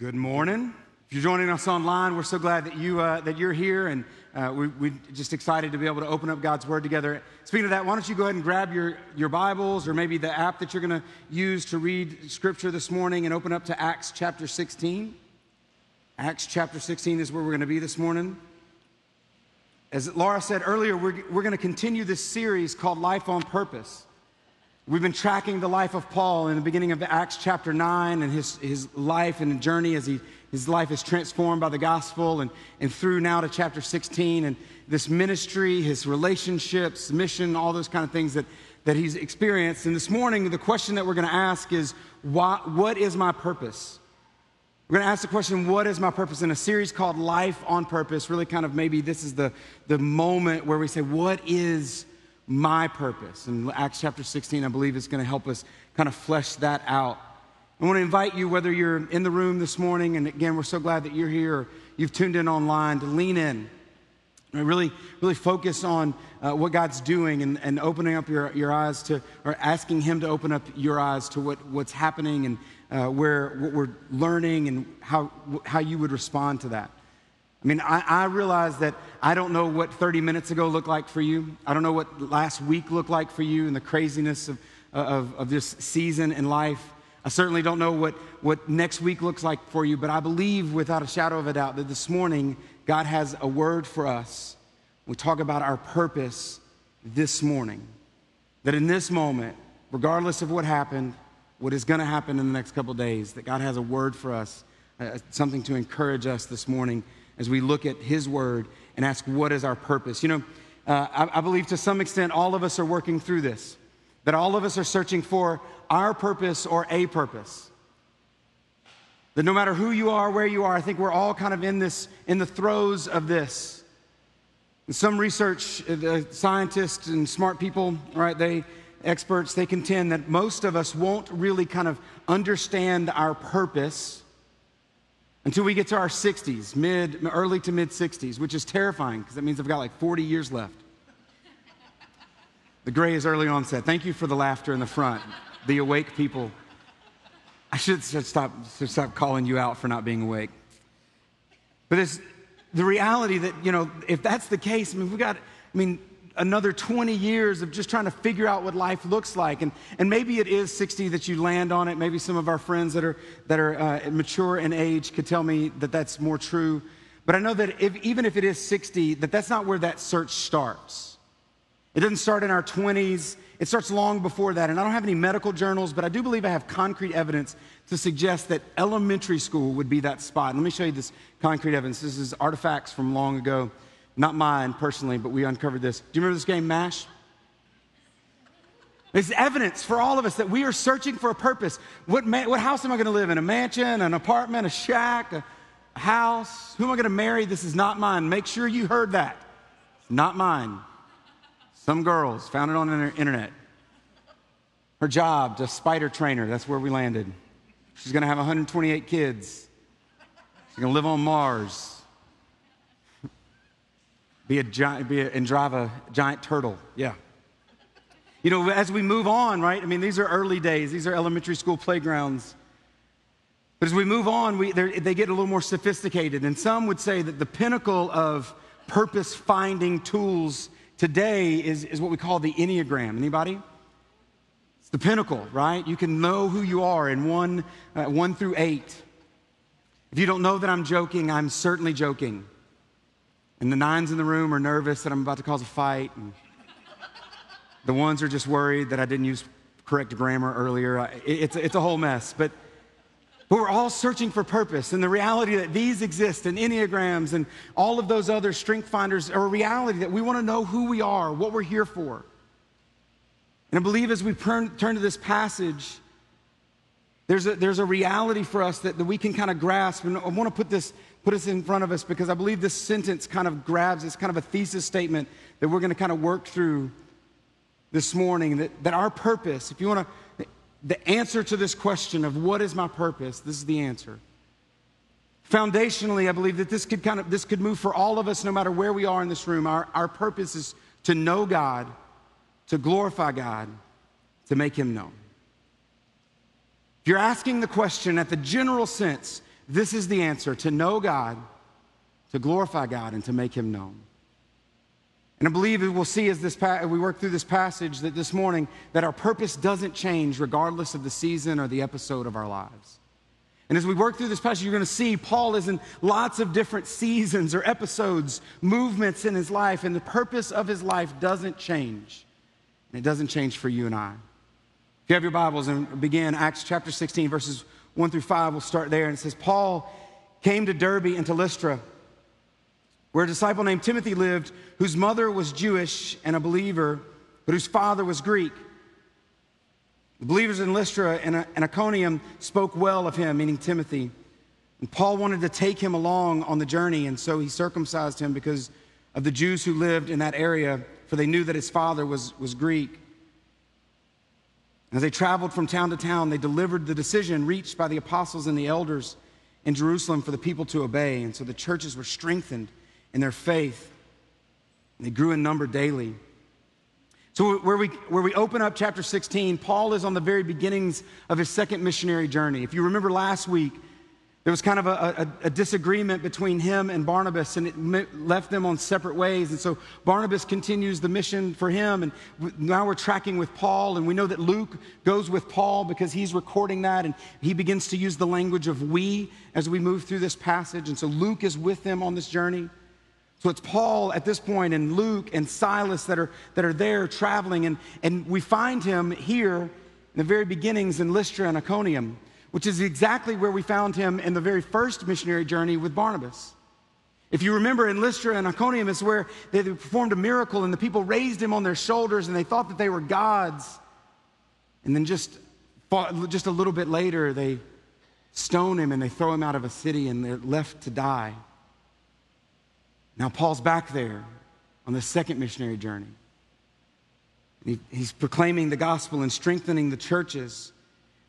Good morning. If you're joining us online, we're so glad that you uh, that you're here, and uh, we, we're just excited to be able to open up God's Word together. Speaking of that, why don't you go ahead and grab your your Bibles or maybe the app that you're going to use to read Scripture this morning, and open up to Acts chapter 16. Acts chapter 16 is where we're going to be this morning. As Laura said earlier, we're, we're going to continue this series called Life on Purpose. We've been tracking the life of Paul in the beginning of Acts chapter 9 and his, his life and journey as he, his life is transformed by the gospel and, and through now to chapter 16 and this ministry, his relationships, mission, all those kind of things that, that he's experienced. And this morning, the question that we're going to ask is, why, what is my purpose? We're going to ask the question, what is my purpose? In a series called Life on Purpose, really kind of maybe this is the, the moment where we say, what is my purpose. And Acts chapter 16, I believe, is going to help us kind of flesh that out. I want to invite you, whether you're in the room this morning, and again, we're so glad that you're here, you've tuned in online, to lean in. And really, really focus on uh, what God's doing and, and opening up your, your eyes to, or asking Him to open up your eyes to what, what's happening and uh, where what we're learning and how, how you would respond to that. I mean, I, I, realize that I don't know what 30 minutes ago looked like for you. I don't know what last week looked like for you and the craziness of, of, of this season in life. I certainly don't know what, what next week looks like for you, but I believe without a shadow of a doubt that this morning God has a word for us. We talk about our purpose this morning. That in this moment, regardless of what happened, what is going to happen in the next couple days, that God has a word for us, uh, something to encourage us this morning as we look at His Word and ask, what is our purpose? You know, uh, I, I believe to some extent all of us are working through this, that all of us are searching for our purpose or a purpose. That no matter who you are, where you are, I think we're all kind of in this, in the throes of this. And some research, uh, scientists and smart people, right, they, experts, they contend that most of us won't really kind of understand our purpose until we get to our 60s, mid, early to mid 60s, which is terrifying because that means I've got like 40 years left. The gray is early onset. Thank you for the laughter in the front, the awake people. I should, should stop, should stop calling you out for not being awake. But it's the reality that, you know, if that's the case, I mean, we got, I mean, another 20 years of just trying to figure out what life looks like. And, and maybe it is 60 that you land on it. Maybe some of our friends that are, that are uh, mature in age could tell me that that's more true. But I know that if, even if it is 60, that that's not where that search starts. It doesn't start in our 20s. It starts long before that. And I don't have any medical journals, but I do believe I have concrete evidence to suggest that elementary school would be that spot. Let me show you this concrete evidence. This is artifacts from long ago. Not mine personally, but we uncovered this. Do you remember this game, MASH? It's evidence for all of us that we are searching for a purpose. What, man, what house am I going to live in? A mansion, an apartment, a shack, a, a house? Who am I going to marry? This is not mine. Make sure you heard that. It's not mine. Some girls found it on the internet. Her job, just spider trainer. That's where we landed. She's going to have 128 kids. She's going to live on Mars be a giant, be a, and drive a giant turtle. Yeah. You know, as we move on, right? I mean, these are early days. These are elementary school playgrounds. But as we move on, we, they get a little more sophisticated. And some would say that the pinnacle of purpose finding tools today is, is what we call the Enneagram. Anybody? It's the pinnacle, right? You can know who you are in one, uh, one through eight. If you don't know that I'm joking, I'm certainly joking. And the nines in the room are nervous that I'm about to cause a fight. And the ones are just worried that I didn't use correct grammar earlier. It's, it's a whole mess. But, but we're all searching for purpose. And the reality that these exist and Enneagrams and all of those other strength finders are a reality that we want to know who we are, what we're here for. And I believe as we turn, turn to this passage, there's a, there's a reality for us that, that we can kind of grasp. And I want to put this put us in front of us because I believe this sentence kind of grabs, it's kind of a thesis statement that we're going to kind of work through this morning. That, that our purpose, if you want to, the answer to this question of what is my purpose, this is the answer. Foundationally, I believe that this could kind of this could move for all of us no matter where we are in this room. Our, our purpose is to know God, to glorify God, to make him known. If you're asking the question at the general sense, this is the answer to know God, to glorify God, and to make Him known. And I believe we'll see as this pa- we work through this passage that this morning that our purpose doesn't change regardless of the season or the episode of our lives. And as we work through this passage, you're going to see Paul is in lots of different seasons or episodes, movements in his life, and the purpose of his life doesn't change. And it doesn't change for you and I. If you have your Bibles and begin Acts chapter 16, verses 1 through 5, we'll start there. And it says, Paul came to Derbe and to Lystra where a disciple named Timothy lived, whose mother was Jewish and a believer, but whose father was Greek. The believers in Lystra uh, and Iconium spoke well of him, meaning Timothy. And Paul wanted to take him along on the journey, and so he circumcised him because of the Jews who lived in that area, for they knew that his father was, was Greek. As they traveled from town to town, they delivered the decision reached by the apostles and the elders in Jerusalem for the people to obey. And so the churches were strengthened in their faith. They grew in number daily. So, where we, where we open up chapter 16, Paul is on the very beginnings of his second missionary journey. If you remember last week, there was kind of a, a, a, disagreement between him and Barnabas, and it left them on separate ways. And so Barnabas continues the mission for him, and now we're tracking with Paul. And we know that Luke goes with Paul because he's recording that, and he begins to use the language of we as we move through this passage. And so Luke is with them on this journey. So it's Paul at this point and Luke and Silas that are, that are there traveling. And, and we find him here in the very beginnings in Lystra and Iconium, which is exactly where we found him in the very first missionary journey with Barnabas. If you remember in Lystra and Iconium, is where they performed a miracle and the people raised him on their shoulders and they thought that they were gods. And then just, just a little bit later, they stone him and they throw him out of a city and they're left to die. Now, Paul's back there on the second missionary journey. He, he's proclaiming the gospel and strengthening the churches.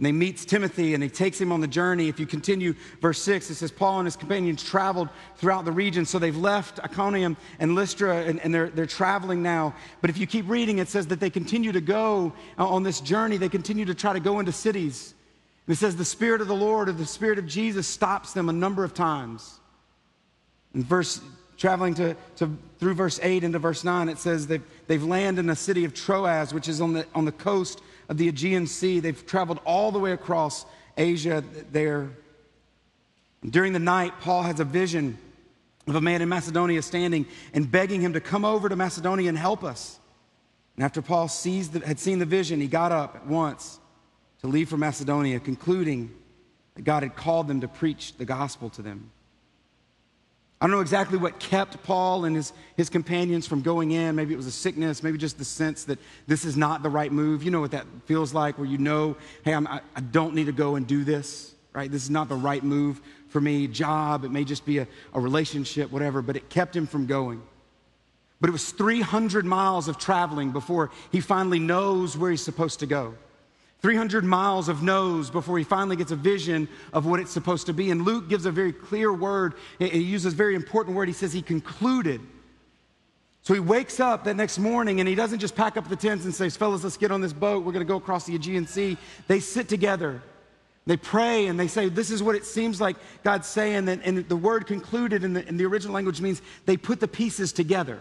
And he meets Timothy and he takes him on the journey. If you continue verse 6, it says, Paul and his companions traveled throughout the region. So they've left Iconium and Lystra and, and, they're, they're traveling now. But if you keep reading, it says that they continue to go uh, on this journey. They continue to try to go into cities. And it says the Spirit of the Lord or the Spirit of Jesus stops them a number of times. In verse traveling to, to, through verse 8 into verse 9, it says they've, they've landed in the city of Troas, which is on the, on the coast of the Aegean Sea. They've traveled all the way across Asia there. During the night, Paul has a vision of a man in Macedonia standing and begging him to come over to Macedonia and help us. And after Paul the, had seen the vision, he got up at once to leave for Macedonia, concluding that God had called them to preach the gospel to them. I don't know exactly what kept Paul and his, his companions from going in. Maybe it was a sickness, maybe just the sense that this is not the right move. You know what that feels like, where you know, hey, I'm, I, I don't need to go and do this, right? This is not the right move for me. Job, it may just be a, a relationship, whatever, but it kept him from going. But it was 300 miles of traveling before he finally knows where he's supposed to go. 300 miles of no's before he finally gets a vision of what it's supposed to be. And Luke gives a very clear word. He uses a very important word. He says he concluded. So he wakes up that next morning and he doesn't just pack up the tents and says, Fellas, let's get on this boat. We're going to go across the Aegean Sea. They sit together. They pray and they say, This is what it seems like God's saying. And the word concluded in the, in the original language means they put the pieces together.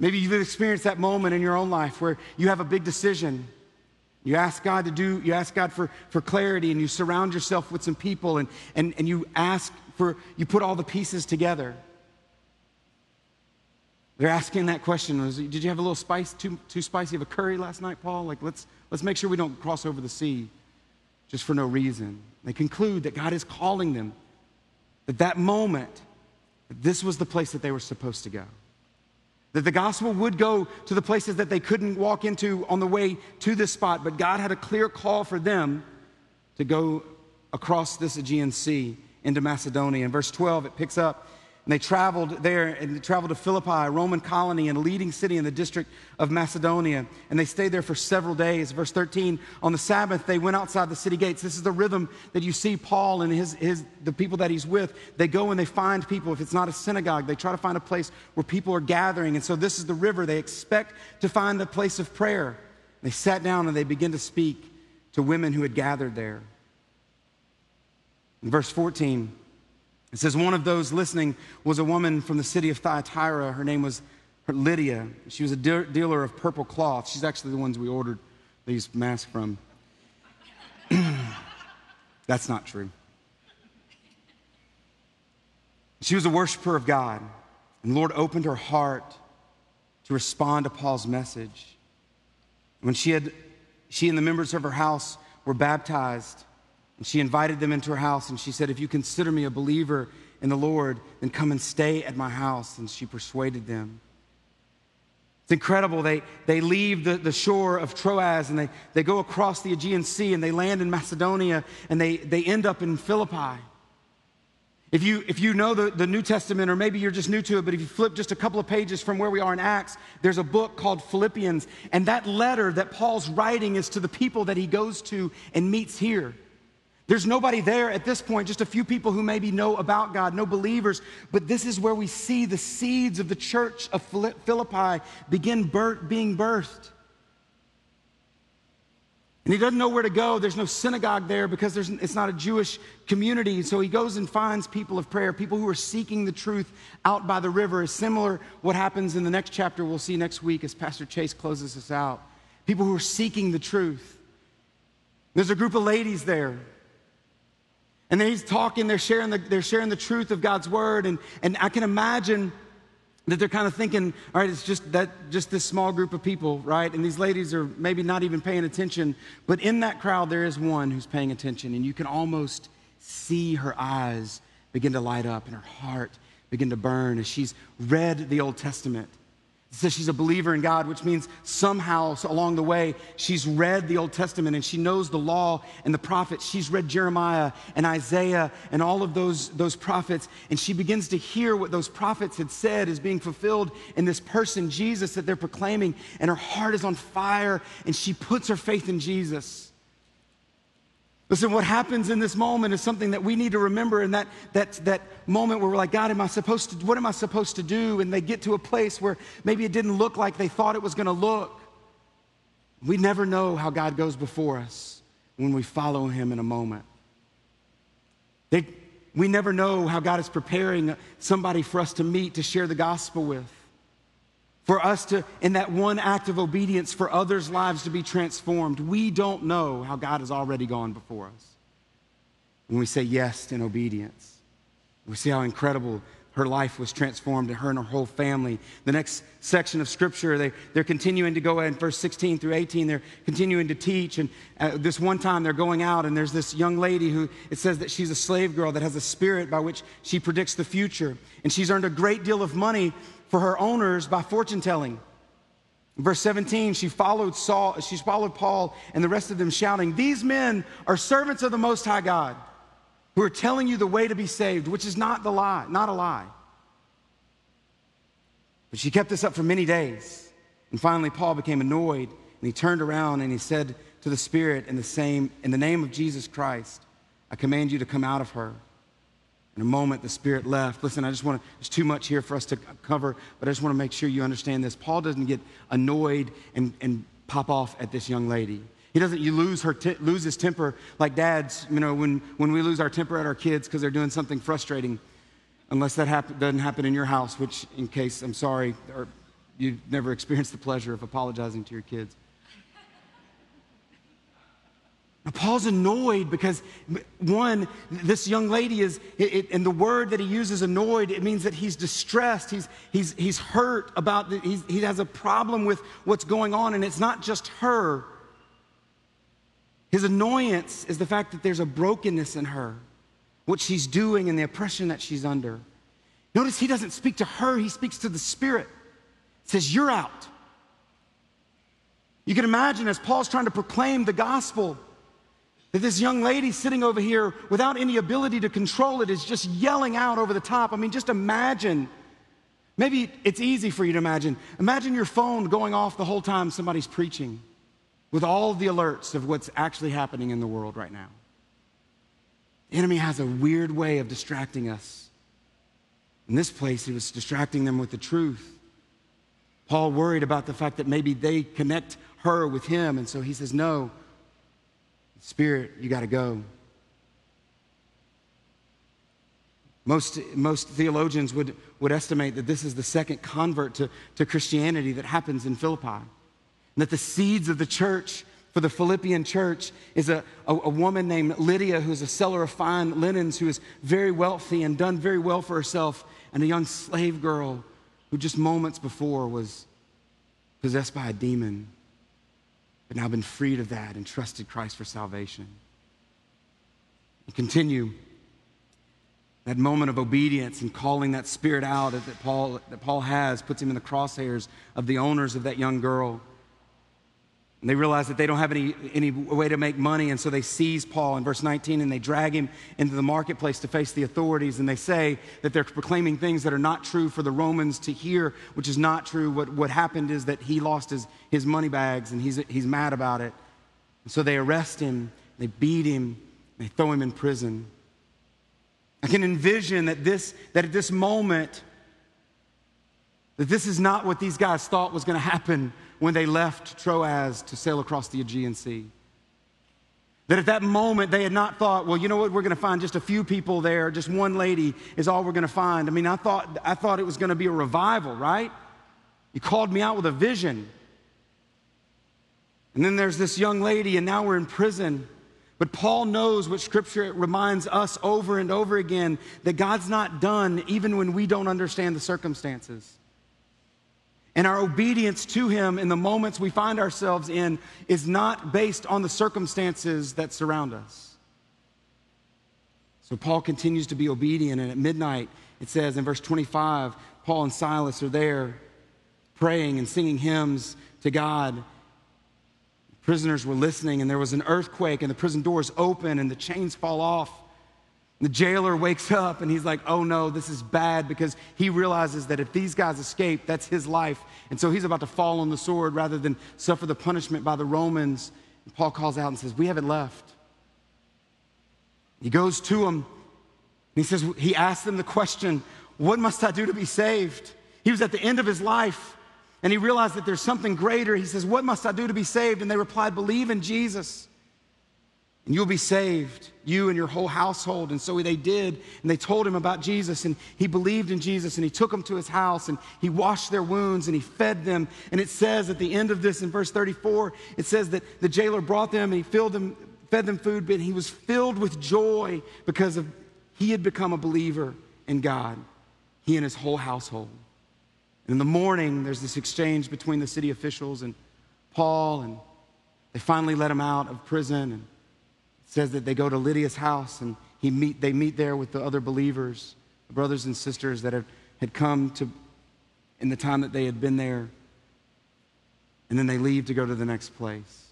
Maybe you've experienced that moment in your own life where you have a big decision you ask God to do, you ask God for, for clarity and you surround yourself with some people and, and, and you ask for, you put all the pieces together. They're asking that question. Did you have a little spice, too, too spicy of a curry last night, Paul? Like, let's, let's make sure we don't cross over the sea just for no reason. They conclude that God is calling them, that that moment, that this was the place that they were supposed to go. That the gospel would go to the places that they couldn't walk into on the way to this spot, but God had a clear call for them to go across this Aegean Sea into Macedonia. In verse 12, it picks up and they traveled there and they traveled to Philippi, a Roman colony and a leading city in the district of Macedonia. And they stayed there for several days. Verse 13, on the Sabbath, they went outside the city gates. This is the rhythm that you see Paul and his, his, the people that he's with. They go and they find people. If it's not a synagogue, they try to find a place where people are gathering. And so this is the river. They expect to find a place of prayer. They sat down and they begin to speak to women who had gathered there. In verse 14, it says, One of those listening was a woman from the city of Thyatira. Her name was Lydia. She was a de- dealer of purple cloth. She's actually the ones we ordered these masks from. That's not true. She was a worshiper of God, and the Lord opened her heart to respond to Paul's message. When she had, she and the members of her house were baptized, and she invited them into her house, and she said, If you consider me a believer in the Lord, then come and stay at my house. And she persuaded them. It's incredible. They, they leave the, the shore of Troas and they, they go across the Aegean Sea and they land in Macedonia and they, they end up in Philippi. If you, if you know the, the New Testament, or maybe you're just new to it, but if you flip just a couple of pages from where we are in Acts, there's a book called Philippians. And that letter that Paul's writing is to the people that he goes to and meets here. There's nobody there at this point, just a few people who maybe know about God, no believers. But this is where we see the seeds of the church of Philippi begin being birthed. And he doesn't know where to go. There's no synagogue there because it's not a Jewish community. So he goes and finds people of prayer, people who are seeking the truth out by the river. Is similar what happens in the next chapter we'll see next week as Pastor Chase closes us out. People who are seeking the truth. There's a group of ladies there. And then he's talking, they're sharing the, they're sharing the truth of God's word. And, and I can imagine that they're kind of thinking, all right, it's just that just this small group of people, right? And these ladies are maybe not even paying attention, but in that crowd there is one who's paying attention, and you can almost see her eyes begin to light up and her heart begin to burn as she's read the Old Testament it says she's a believer in God, which means somehow along the way she's read the Old Testament and she knows the law and the prophets. She's read Jeremiah and Isaiah and all of those, those prophets, and she begins to hear what those prophets had said is being fulfilled in this person, Jesus, that they're proclaiming, and her heart is on fire, and she puts her faith in Jesus. Listen, what happens in this moment is something that we need to remember in that, that, that moment where we're like, God, am I supposed to, what am I supposed to do? And they get to a place where maybe it didn't look like they thought it was going to look. We never know how God goes before us when we follow him in a moment. They, we never know how God is preparing somebody for us to meet, to share the gospel with for us to, in that one act of obedience, for others' lives to be transformed. We don't know how God has already gone before us. When we say yes in obedience, we see how incredible her life was transformed and her and her whole family. The next section of scripture, they, they're continuing to go in verse 16 through 18, they're continuing to teach. And uh, this one time they're going out, and there's this young lady who it says that she's a slave girl that has a spirit by which she predicts the future. And she's earned a great deal of money for her owners by fortune telling. Verse 17, she followed Saul, she followed Paul and the rest of them shouting, These men are servants of the Most High God who are telling you the way to be saved, which is not the lie, not a lie. But she kept this up for many days. And finally, Paul became annoyed and he turned around and he said to the Spirit in the same, in the name of Jesus Christ, I command you to come out of her. In a moment, the Spirit left. Listen, I just want to, there's too much here for us to cover, but I just want to make sure you understand this. Paul doesn't get annoyed and, and pop off at this young lady. He doesn't you lose, her t- lose his temper like dads, you know, when, when we lose our temper at our kids because they're doing something frustrating, unless that happen, doesn't happen in your house, which, in case I'm sorry, or you've never experienced the pleasure of apologizing to your kids. Now, Paul's annoyed because, one, this young lady is, it, it, and the word that he uses, annoyed, it means that he's distressed. He's, he's, he's hurt about, the, he's, he has a problem with what's going on, and it's not just her. His annoyance is the fact that there's a brokenness in her, what she's doing and the oppression that she's under. Notice he doesn't speak to her, he speaks to the Spirit. He says, You're out. You can imagine as Paul's trying to proclaim the gospel that this young lady sitting over here without any ability to control it is just yelling out over the top. I mean, just imagine. Maybe it's easy for you to imagine. Imagine your phone going off the whole time somebody's preaching with all the alerts of what's actually happening in the world right now. The enemy has a weird way of distracting us. In this place, he was distracting them with the truth. Paul worried about the fact that maybe they connect her with him, and so he says, No, Spirit, you got to go. Most, most theologians would, would estimate that this is the second convert to, to Christianity that happens in Philippi. And that the seeds of the church for the Philippian church is a, a, a, woman named Lydia, who's a seller of fine linens, who is very wealthy and done very well for herself, and a young slave girl who just moments before was possessed by a demon, but now been freed of that and trusted Christ for salvation. And continue that moment of obedience and calling that spirit out that Paul, that Paul has puts him in the crosshairs of the owners of that young girl. And they realize that they don't have any, any way to make money, and so they seize Paul in verse 19 and they drag him into the marketplace to face the authorities. And they say that they're proclaiming things that are not true for the Romans to hear, which is not true. What, what happened is that he lost his, his money bags and he's, he's mad about it. And so they arrest him, they beat him, they throw him in prison. I can envision that, this, that at this moment, that this is not what these guys thought was going to happen when they left Troas to sail across the Aegean Sea. That at that moment they had not thought, well, you know what, we're going to find just a few people there, just one lady is all we're going to find. I mean, I thought, I thought it was going to be a revival, right? You called me out with a vision. And then there's this young lady, and now we're in prison. But Paul knows what Scripture reminds us over and over again that God's not done even when we don't understand the circumstances. And our obedience to Him in the moments we find ourselves in is not based on the circumstances that surround us. So Paul continues to be obedient, and at midnight, it says in verse 25, Paul and Silas are there praying and singing hymns to God. Prisoners were listening, and there was an earthquake, and the prison doors open, and the chains fall off. The jailer wakes up and he's like, oh no, this is bad because he realizes that if these guys escape, that's his life. And so he's about to fall on the sword rather than suffer the punishment by the Romans. And Paul calls out and says, We haven't left. He goes to him and he says, He asks them the question, What must I do to be saved? He was at the end of his life and he realized that there's something greater. He says, What must I do to be saved? And they replied, Believe in Jesus and you'll be saved, you and your whole household. And so they did, and they told him about Jesus, and he believed in Jesus, and he took them to his house, and he washed their wounds, and he fed them. And it says at the end of this, in verse 34, it says that the jailer brought them, and he filled them, fed them food, but he was filled with joy because of he had become a believer in God, he and his whole household. And in the morning, there's this exchange between the city officials and Paul, and they finally let him out of prison. And says that they go to Lydia's house and he meet, they meet there with the other believers, the brothers and sisters that have, had come to in the time that they had been there. And then they leave to go to the next place.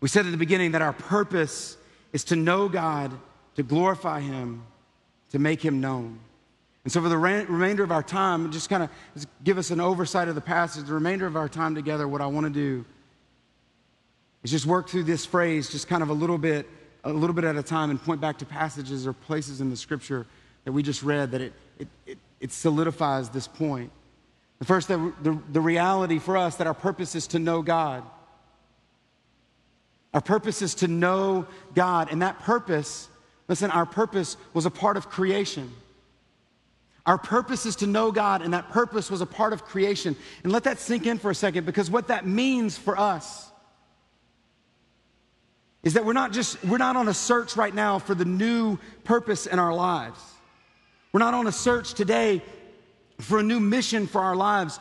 We said at the beginning that our purpose is to know God, to glorify Him, to make Him known. And so, for the remainder of our time, just kind of give us an oversight of the passage, the remainder of our time together, what I want to do is just work through this phrase just kind of a little bit a little bit at a time and point back to passages or places in the scripture that we just read that it, it, it, it solidifies this point. The first the, the, the reality for us that our purpose is to know god. Our purpose is to know god and that purpose listen our purpose was a part of creation. Our purpose is to know God, and that purpose was a part of creation. And let that sink in for a second because what that means for us is that we're not just we're not on a search right now for the new purpose in our lives. We're not on a search today for a new mission for our lives.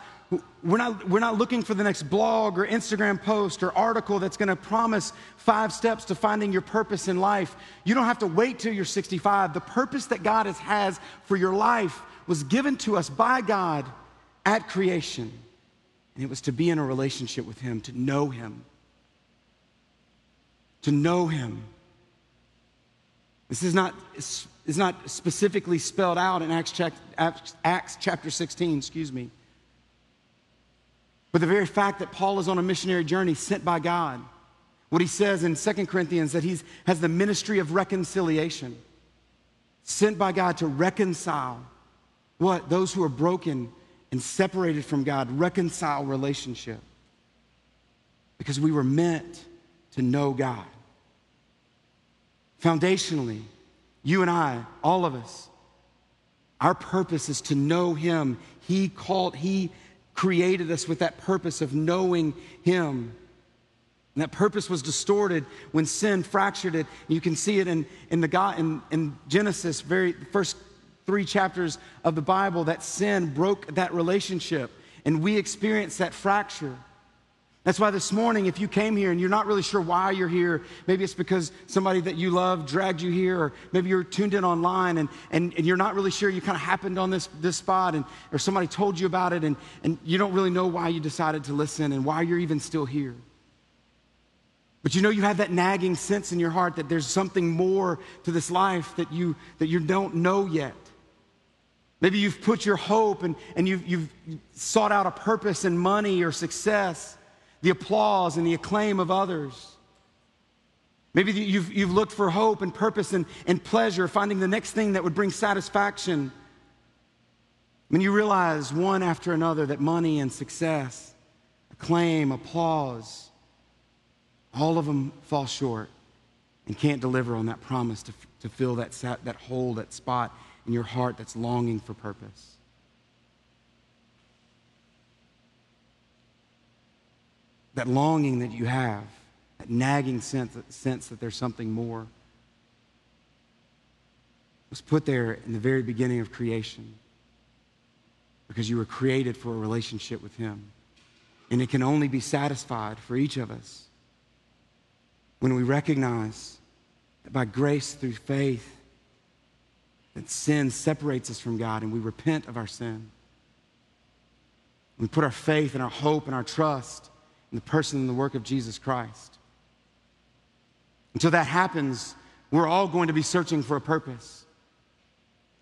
We're not, we're not looking for the next blog or Instagram post or article that's going to promise five steps to finding your purpose in life. You don't have to wait till you're 65. The purpose that God has, has for your life was given to us by God at creation. And it was to be in a relationship with Him, to know Him to know him. This is not, is not specifically spelled out in Acts, Acts chapter 16, excuse me. But the very fact that Paul is on a missionary journey sent by God, what he says in 2 Corinthians that he has the ministry of reconciliation, sent by God to reconcile what? Those who are broken and separated from God, reconcile relationship. Because we were meant to know God. Foundationally, You and I, all of us, our purpose is to know Him. He called, He created us with that purpose of knowing Him. And that purpose was distorted when sin fractured it. You can see it in, in, the God, in, in Genesis, very first three chapters of the Bible, that sin broke that relationship. And we experienced that fracture. That's why this morning, if you came here and you're not really sure why you're here, maybe it's because somebody that you love dragged you here, or maybe you're tuned in online and, and, and you're not really sure you kind of happened on this, this spot, and, or somebody told you about it, and, and you don't really know why you decided to listen and why you're even still here. But you know, you have that nagging sense in your heart that there's something more to this life that you, that you don't know yet. Maybe you've put your hope and, and you've, you've sought out a purpose in money or success the applause and the acclaim of others. Maybe you've, you've looked for hope and purpose and, and pleasure, finding the next thing that would bring satisfaction. When you realize one after another that money and success, acclaim, applause, all of them fall short and can't deliver on that promise to, to fill that, that hole, that spot in your heart that's longing for purpose. That longing that you have, that nagging sense, sense that there's something more, was put there in the very beginning of creation because you were created for a relationship with Him. And it can only be satisfied for each of us when we recognize that by grace through faith, that sin separates us from God and we repent of our sin. We put our faith and our hope and our trust in the person and the work of Jesus Christ. Until that happens, we're all going to be searching for a purpose.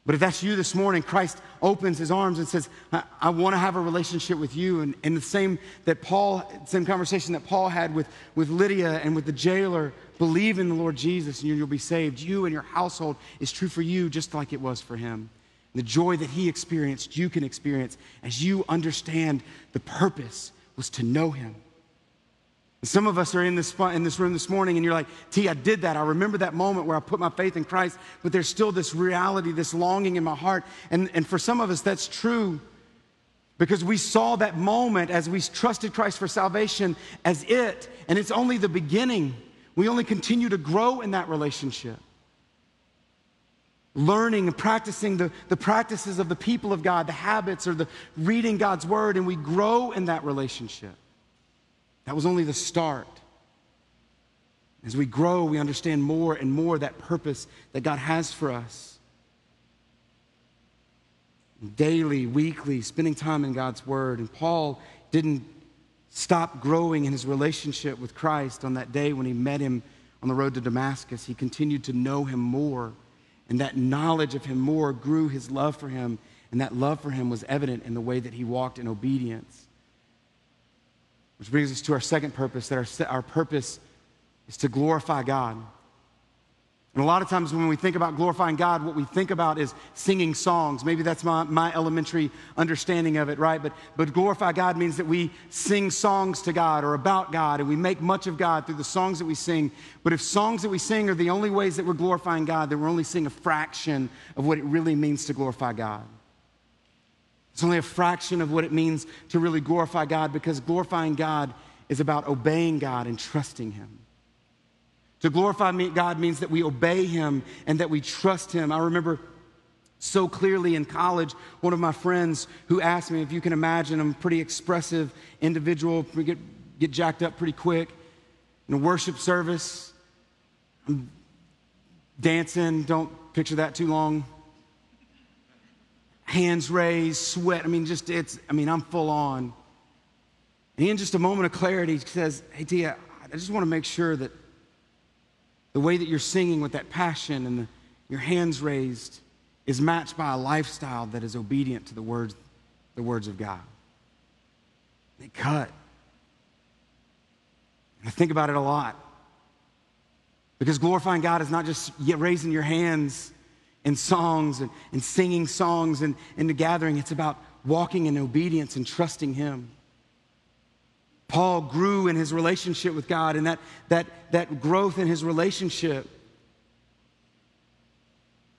But if that's you this morning, Christ opens his arms and says, I, I want to have a relationship with you. And, and the same that Paul, same conversation that Paul had with, with Lydia and with the jailer, believe in the Lord Jesus and you'll be saved. You and your household is true for you just like it was for him. The joy that he experienced, you can experience as you understand the purpose was to know him. Some of us are in this, in this room this morning and you're like, T, I did that. I remember that moment where I put my faith in Christ, but there's still this reality, this longing in my heart. And, and for some of us, that's true because we saw that moment as we trusted Christ for salvation as it, and it's only the beginning. We only continue to grow in that relationship. Learning and practicing the, the practices of the people of God, the habits or the reading God's word, and we grow in that relationship. That was only the start. As we grow, we understand more and more that purpose that God has for us. Daily, weekly, spending time in God's Word. And Paul didn't stop growing in his relationship with Christ on that day when he met him on the road to Damascus. He continued to know him more. And that knowledge of him more grew his love for him. And that love for him was evident in the way that he walked in obedience. Which brings us to our second purpose that our, our purpose is to glorify God. And a lot of times when we think about glorifying God, what we think about is singing songs. Maybe that's my, my elementary understanding of it, right? But, but glorify God means that we sing songs to God or about God and we make much of God through the songs that we sing. But if songs that we sing are the only ways that we're glorifying God, then we're only seeing a fraction of what it really means to glorify God. It's only a fraction of what it means to really glorify God because glorifying God is about obeying God and trusting Him. To glorify God means that we obey Him and that we trust Him. I remember so clearly in college, one of my friends who asked me if you can imagine, I'm a pretty expressive individual, we get, get jacked up pretty quick. In a worship service, I'm dancing, don't picture that too long hands raised, sweat. I mean, just it's, I mean, I'm full on. And in just a moment of clarity, he says, Hey, Tia, I just want to make sure that the way that you're singing with that passion and the, your hands raised is matched by a lifestyle that is obedient to the words, the words of God. They cut. And I think about it a lot. Because glorifying God is not just raising your hands and songs and, and singing songs and in the gathering. It's about walking in obedience and trusting Him. Paul grew in his relationship with God, and that, that, that growth in his relationship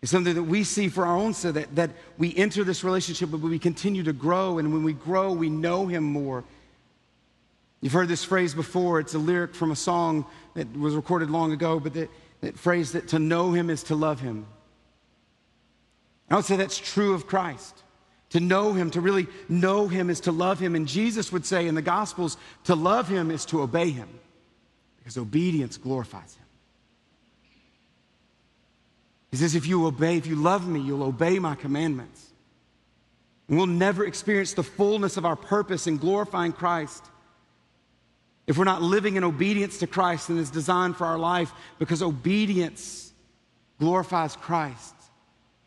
It's something that we see for our own so that, that we enter this relationship, but we continue to grow. And when we grow, we know Him more. You've heard this phrase before. It's a lyric from a song that was recorded long ago, but that, that phrase that to know Him is to love Him. I would say that's true of Christ. To know Him, to really know Him, is to love Him. And Jesus would say in the Gospels, to love Him is to obey Him, because obedience glorifies Him. He says, if you obey, if you love me, you'll obey my commandments. And we'll never experience the fullness of our purpose in glorifying Christ if we're not living in obedience to Christ and is designed for our life because obedience glorifies Christ.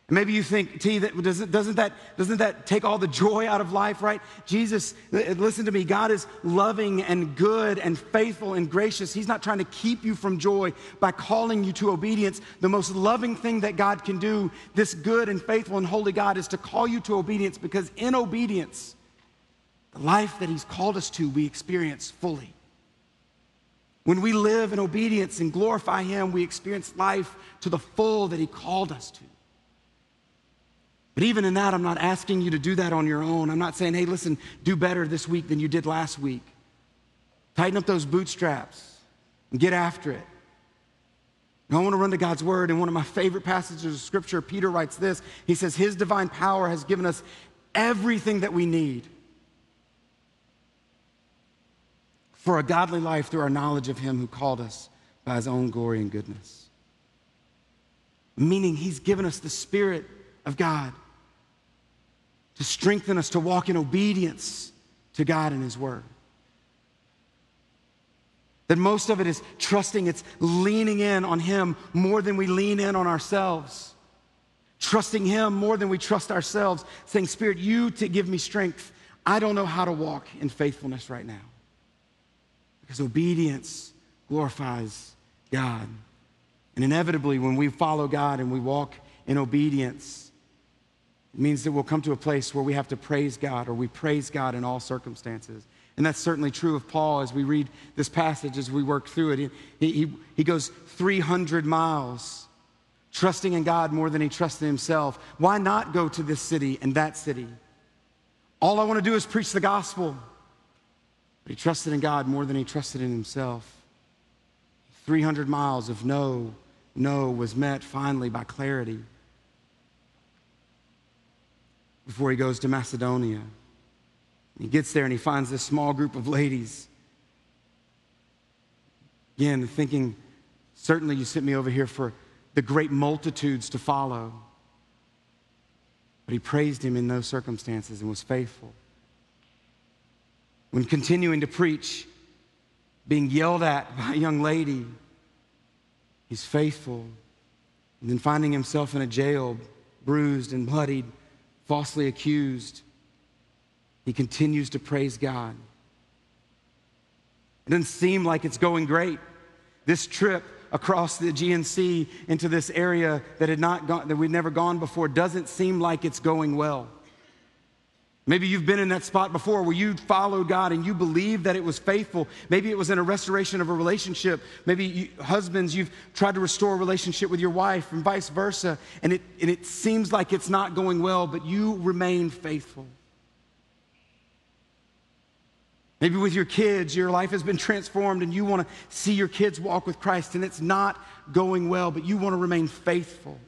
And maybe you think, T, that doesn't, doesn't, that, doesn't that take all the joy out of life, right? Jesus, listen to me, God is loving and good and faithful and gracious. He's not trying to keep you from joy by calling you to obedience. The most loving thing that God can do, this good and faithful and holy God, is to call you to obedience because in obedience, the life that He's called us to, we experience fully. When we live in obedience and glorify Him, we experience life to the full that He called us to. But even in that, I'm not asking you to do that on your own. I'm not saying, hey, listen, do better this week than you did last week. Tighten up those bootstraps and get after it. I want to run to God's word. And one of my favorite passages of scripture, Peter writes this. He says, His divine power has given us everything that we need for a godly life through our knowledge of Him who called us by His own glory and goodness. Meaning, He's given us the Spirit of God to strengthen us to walk in obedience to God and His Word. That most of it is trusting, it's leaning in on Him more than we lean in on ourselves. Trusting Him more than we trust ourselves, saying, Spirit, you to give me strength. I don't know how to walk in faithfulness right now. Because obedience glorifies God. And inevitably, when we follow God and we walk in obedience, it means that we'll come to a place where we have to praise God or we praise God in all circumstances. And that's certainly true of Paul as we read this passage, as we work through it. He, he, he goes 300 miles trusting in God more than he trusted himself. Why not go to this city and that city? All I want to do is preach the gospel. But he trusted in God more than he trusted in himself. 300 miles of no, no was met finally by clarity before he goes to Macedonia. He gets there and he finds this small group of ladies. Again, thinking, certainly you sent me over here for the great multitudes to follow. But he praised him in those circumstances and was faithful. When continuing to preach, being yelled at by a young lady, he's faithful. And then finding himself in a jail, bruised and bloodied, falsely accused, he continues to praise God. It doesn't seem like it's going great. This trip across the Aegean Sea into this area that had not gone, that we'd never gone before doesn't seem like it's going well. Maybe you've been in that spot before where you followed God and you believed that it was faithful. Maybe it was in a restoration of a relationship. Maybe you, husbands, you've tried to restore a relationship with your wife and vice versa, and it, and it seems like it's not going well, but you remain faithful. Maybe with your kids, your life has been transformed and you want to see your kids walk with Christ and it's not going well, but you want to remain faithful.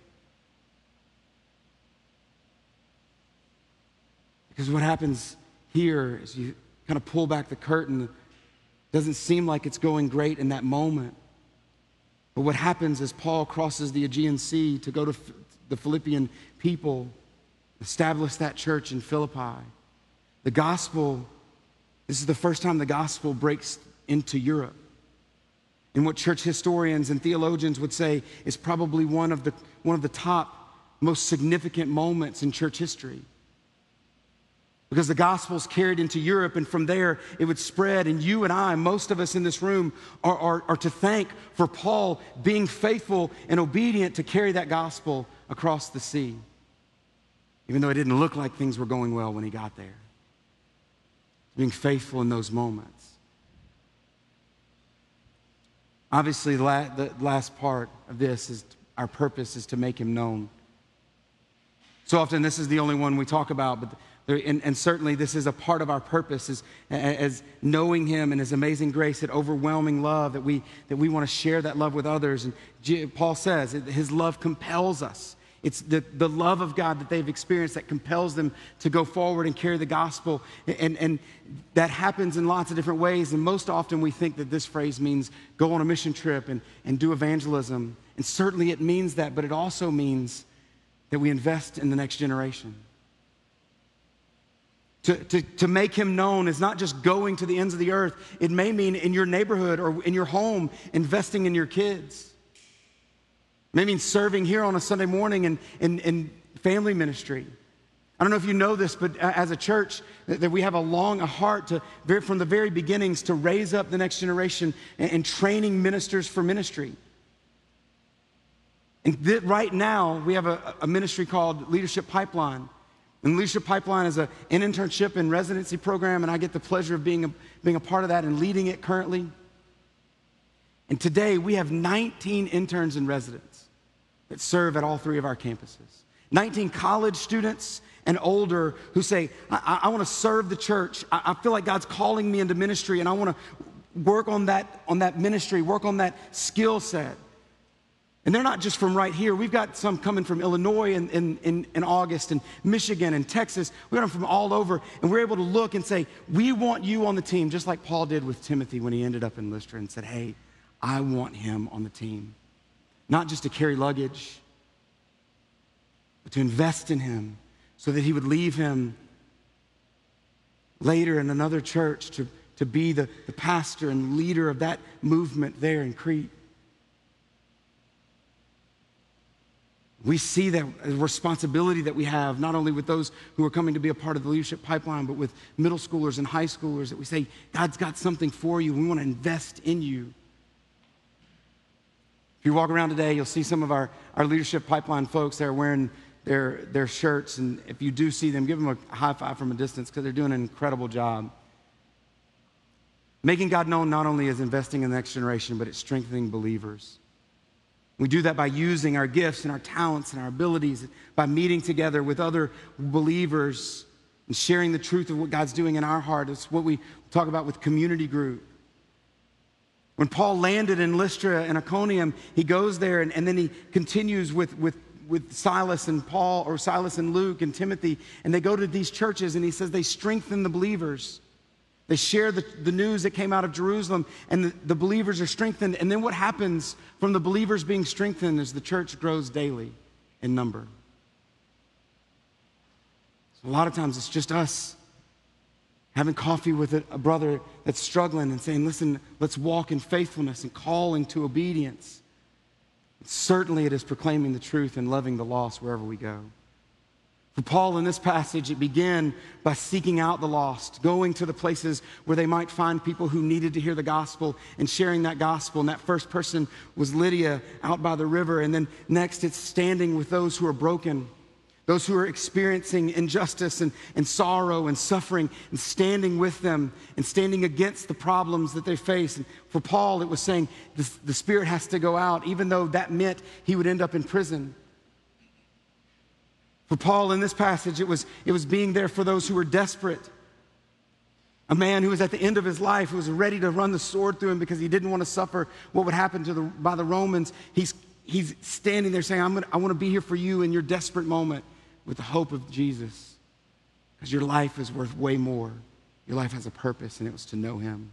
Because what happens here is you kind of pull back the curtain. It doesn't seem like it's going great in that moment. But what happens is Paul crosses the Aegean Sea to go to the Philippian people, establish that church in Philippi. The gospel, this is the first time the gospel breaks into Europe. And what church historians and theologians would say is probably one of the, one of the top most significant moments in church history because the gospel's carried into Europe, and from there it would spread. And you and I, most of us in this room, are, are, are, to thank for Paul being faithful and obedient to carry that gospel across the sea, even though it didn't look like things were going well when he got there. Being faithful in those moments. Obviously, the last part of this is our purpose is to make him known. So often, this is the only one we talk about, but there, and, and, certainly this is a part of our purpose is, as knowing Him and His amazing grace, that overwhelming love that we, that we want to share that love with others. And Paul says His love compels us. It's the, the love of God that they've experienced that compels them to go forward and carry the gospel. And, and that happens in lots of different ways. And most often we think that this phrase means go on a mission trip and, and do evangelism. And certainly it means that, but it also means that we invest in the next generation. To, to, to make him known is not just going to the ends of the earth. It may mean in your neighborhood or in your home, investing in your kids. It may mean serving here on a Sunday morning in, in, in family ministry. I don't know if you know this, but as a church, that we have a long a heart to, from the very beginnings to raise up the next generation and, and training ministers for ministry. And right now, we have a, a, ministry called Leadership Pipeline. And Leadership Pipeline is a, an internship and residency program, and I get the pleasure of being a, being a part of that and leading it currently. And today, we have 19 interns and residents that serve at all three of our campuses. 19 college students and older who say, I, I want to serve the church. I, I feel like God's calling me into ministry and I want to work on that, on that ministry, work on that skill set. And they're not just from right here. We've got some coming from Illinois in, in, in, in, August and Michigan and Texas. We got them from all over. And we're able to look and say, we want you on the team, just like Paul did with Timothy when he ended up in Lystra and said, hey, I want him on the team not just to carry luggage, but to invest in him so that he would leave him later in another church to, to be the, the pastor and leader of that movement there in Crete. We see that responsibility that we have, not only with those who are coming to be a part of the leadership pipeline, but with middle schoolers and high schoolers, that we say, God's got something for you. We want to invest in you. If you walk around today, you'll see some of our, our leadership pipeline folks that are wearing their, their shirts. And if you do see them, give them a high five from a distance because they're doing an incredible job. Making God known not only is investing in the next generation, but it's strengthening believers. We do that by using our gifts and our talents and our abilities, by meeting together with other believers and sharing the truth of what God's doing in our heart. It's what we talk about with community group. When Paul landed in Lystra and Iconium, he goes there and, and then he continues with, with, with Silas and Paul, or Silas and Luke and Timothy, and they go to these churches and he says they strengthen the believers. They share the, the news that came out of Jerusalem, and the, the believers are strengthened. And then what happens from the believers being strengthened is the church grows daily in number. So a lot of times it's just us having coffee with a, brother that's struggling and saying, listen, let's walk in faithfulness and calling to obedience. certainly, it is proclaiming the truth and loving the lost wherever we go. For Paul in this passage, it began by seeking out the lost, going to the places where they might find people who needed to hear the gospel and sharing that gospel. And that first person was Lydia out by the river. And then next, it's standing with those who are broken those who are experiencing injustice and, and sorrow and suffering, and standing with them and standing against the problems that they face. And for Paul, it was saying the, the Spirit has to go out, even though that meant he would end up in prison. For Paul, in this passage, it was, it was being there for those who were desperate. A man who was at the end of his life, who was ready to run the sword through him because he didn't want to suffer what would happen to the, by the Romans. He's, he's standing there saying, I'm gonna, I want to be here for you in your desperate moment with the hope of Jesus. Because your life is worth way more. Your life has a purpose, and it was to know Him.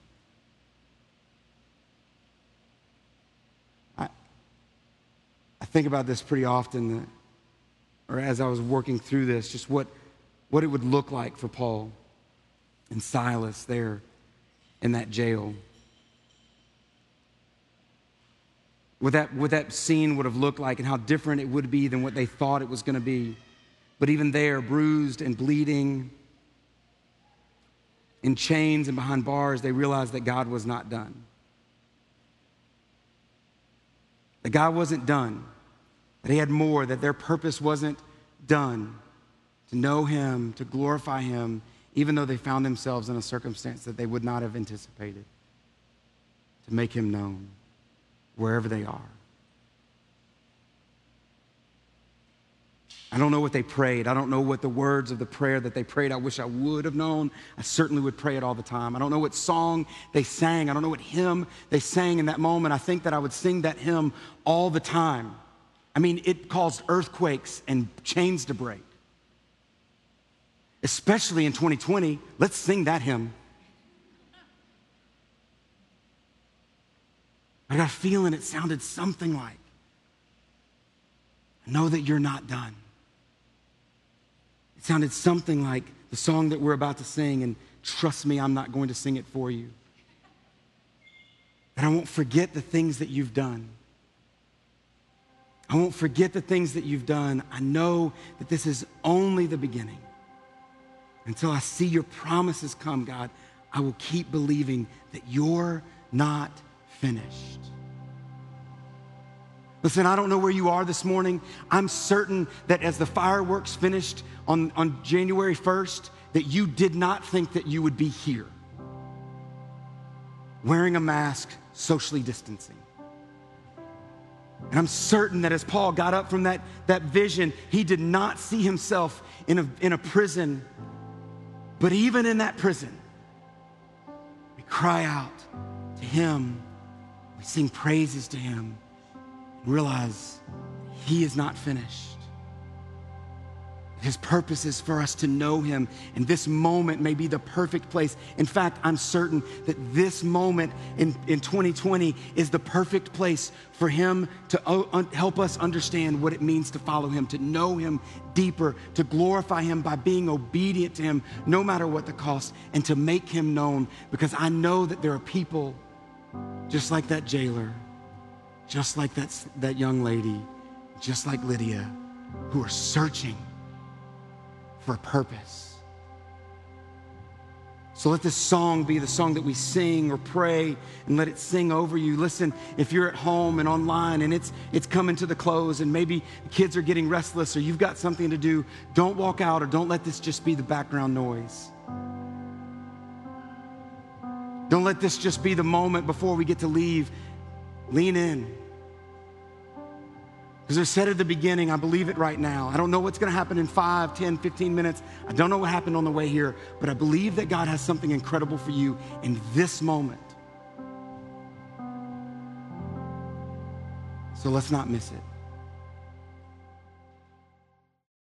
I, I think about this pretty often, or as I was working through this, just what, what it would look like for Paul and Silas there in that jail. What that, what that scene would have looked like and how different it would be than what they thought it was going to be. But even there, bruised and bleeding, in chains and behind bars, they realized that God was not done. That God wasn't done, that He had more, that their purpose wasn't done to know Him, to glorify Him, even though they found themselves in a circumstance that they would not have anticipated, to make Him known wherever they are. I, don't know what they prayed. I don't know what the words of the prayer that they prayed I wish I would have known. I certainly would pray it all the time. I don't know what song they sang. I don't know what hymn they sang in that moment. I think that I would sing that hymn all the time. I mean, it caused earthquakes and chains to break. Especially in 2020, let's sing that hymn. I got a feeling it sounded something like, Know that you're not done. It sounded something like the song that we're about to sing, and trust me, I'm not going to sing it for you. And I won't forget the things that you've done. I won't forget the things that you've done. I know that this is only the beginning. Until I see your promises come, God, I will keep believing that you're not finished. Listen, I don't know where you are this morning. I'm certain that as the fireworks finished on, on January 1st, that you did not think that you would be here wearing a mask, socially distancing. And I'm certain that as Paul got up from that, that vision, he did not see himself in a, in a prison. But even in that prison, we cry out to him, we sing praises to him and realize He is not finished. His purpose is for us to know Him, and this moment may be the perfect place. In fact, I'm certain that this moment in, in 2020 is the perfect place for Him to uh, help us understand what it means to follow Him, to know Him deeper, to glorify Him by being obedient to Him, no matter what the cost, and to make Him known. Because I know that there are people just like that jailer just like that, that young lady, just like Lydia, who are searching for purpose. So let this song be the song that we sing or pray and let it sing over you. Listen, if you're at home and online and it's it's coming to the close and maybe the kids are getting restless or you've got something to do, don't walk out or don't let this just be the background noise. Don't let this just be the moment before we get to leave Lean in. Because I said at the beginning, I believe it right now. I don't know what's going to happen in 5, 10, 15 minutes. I don't know what happened on the way here, but I believe that God has something incredible for you in this moment. So let's not miss it.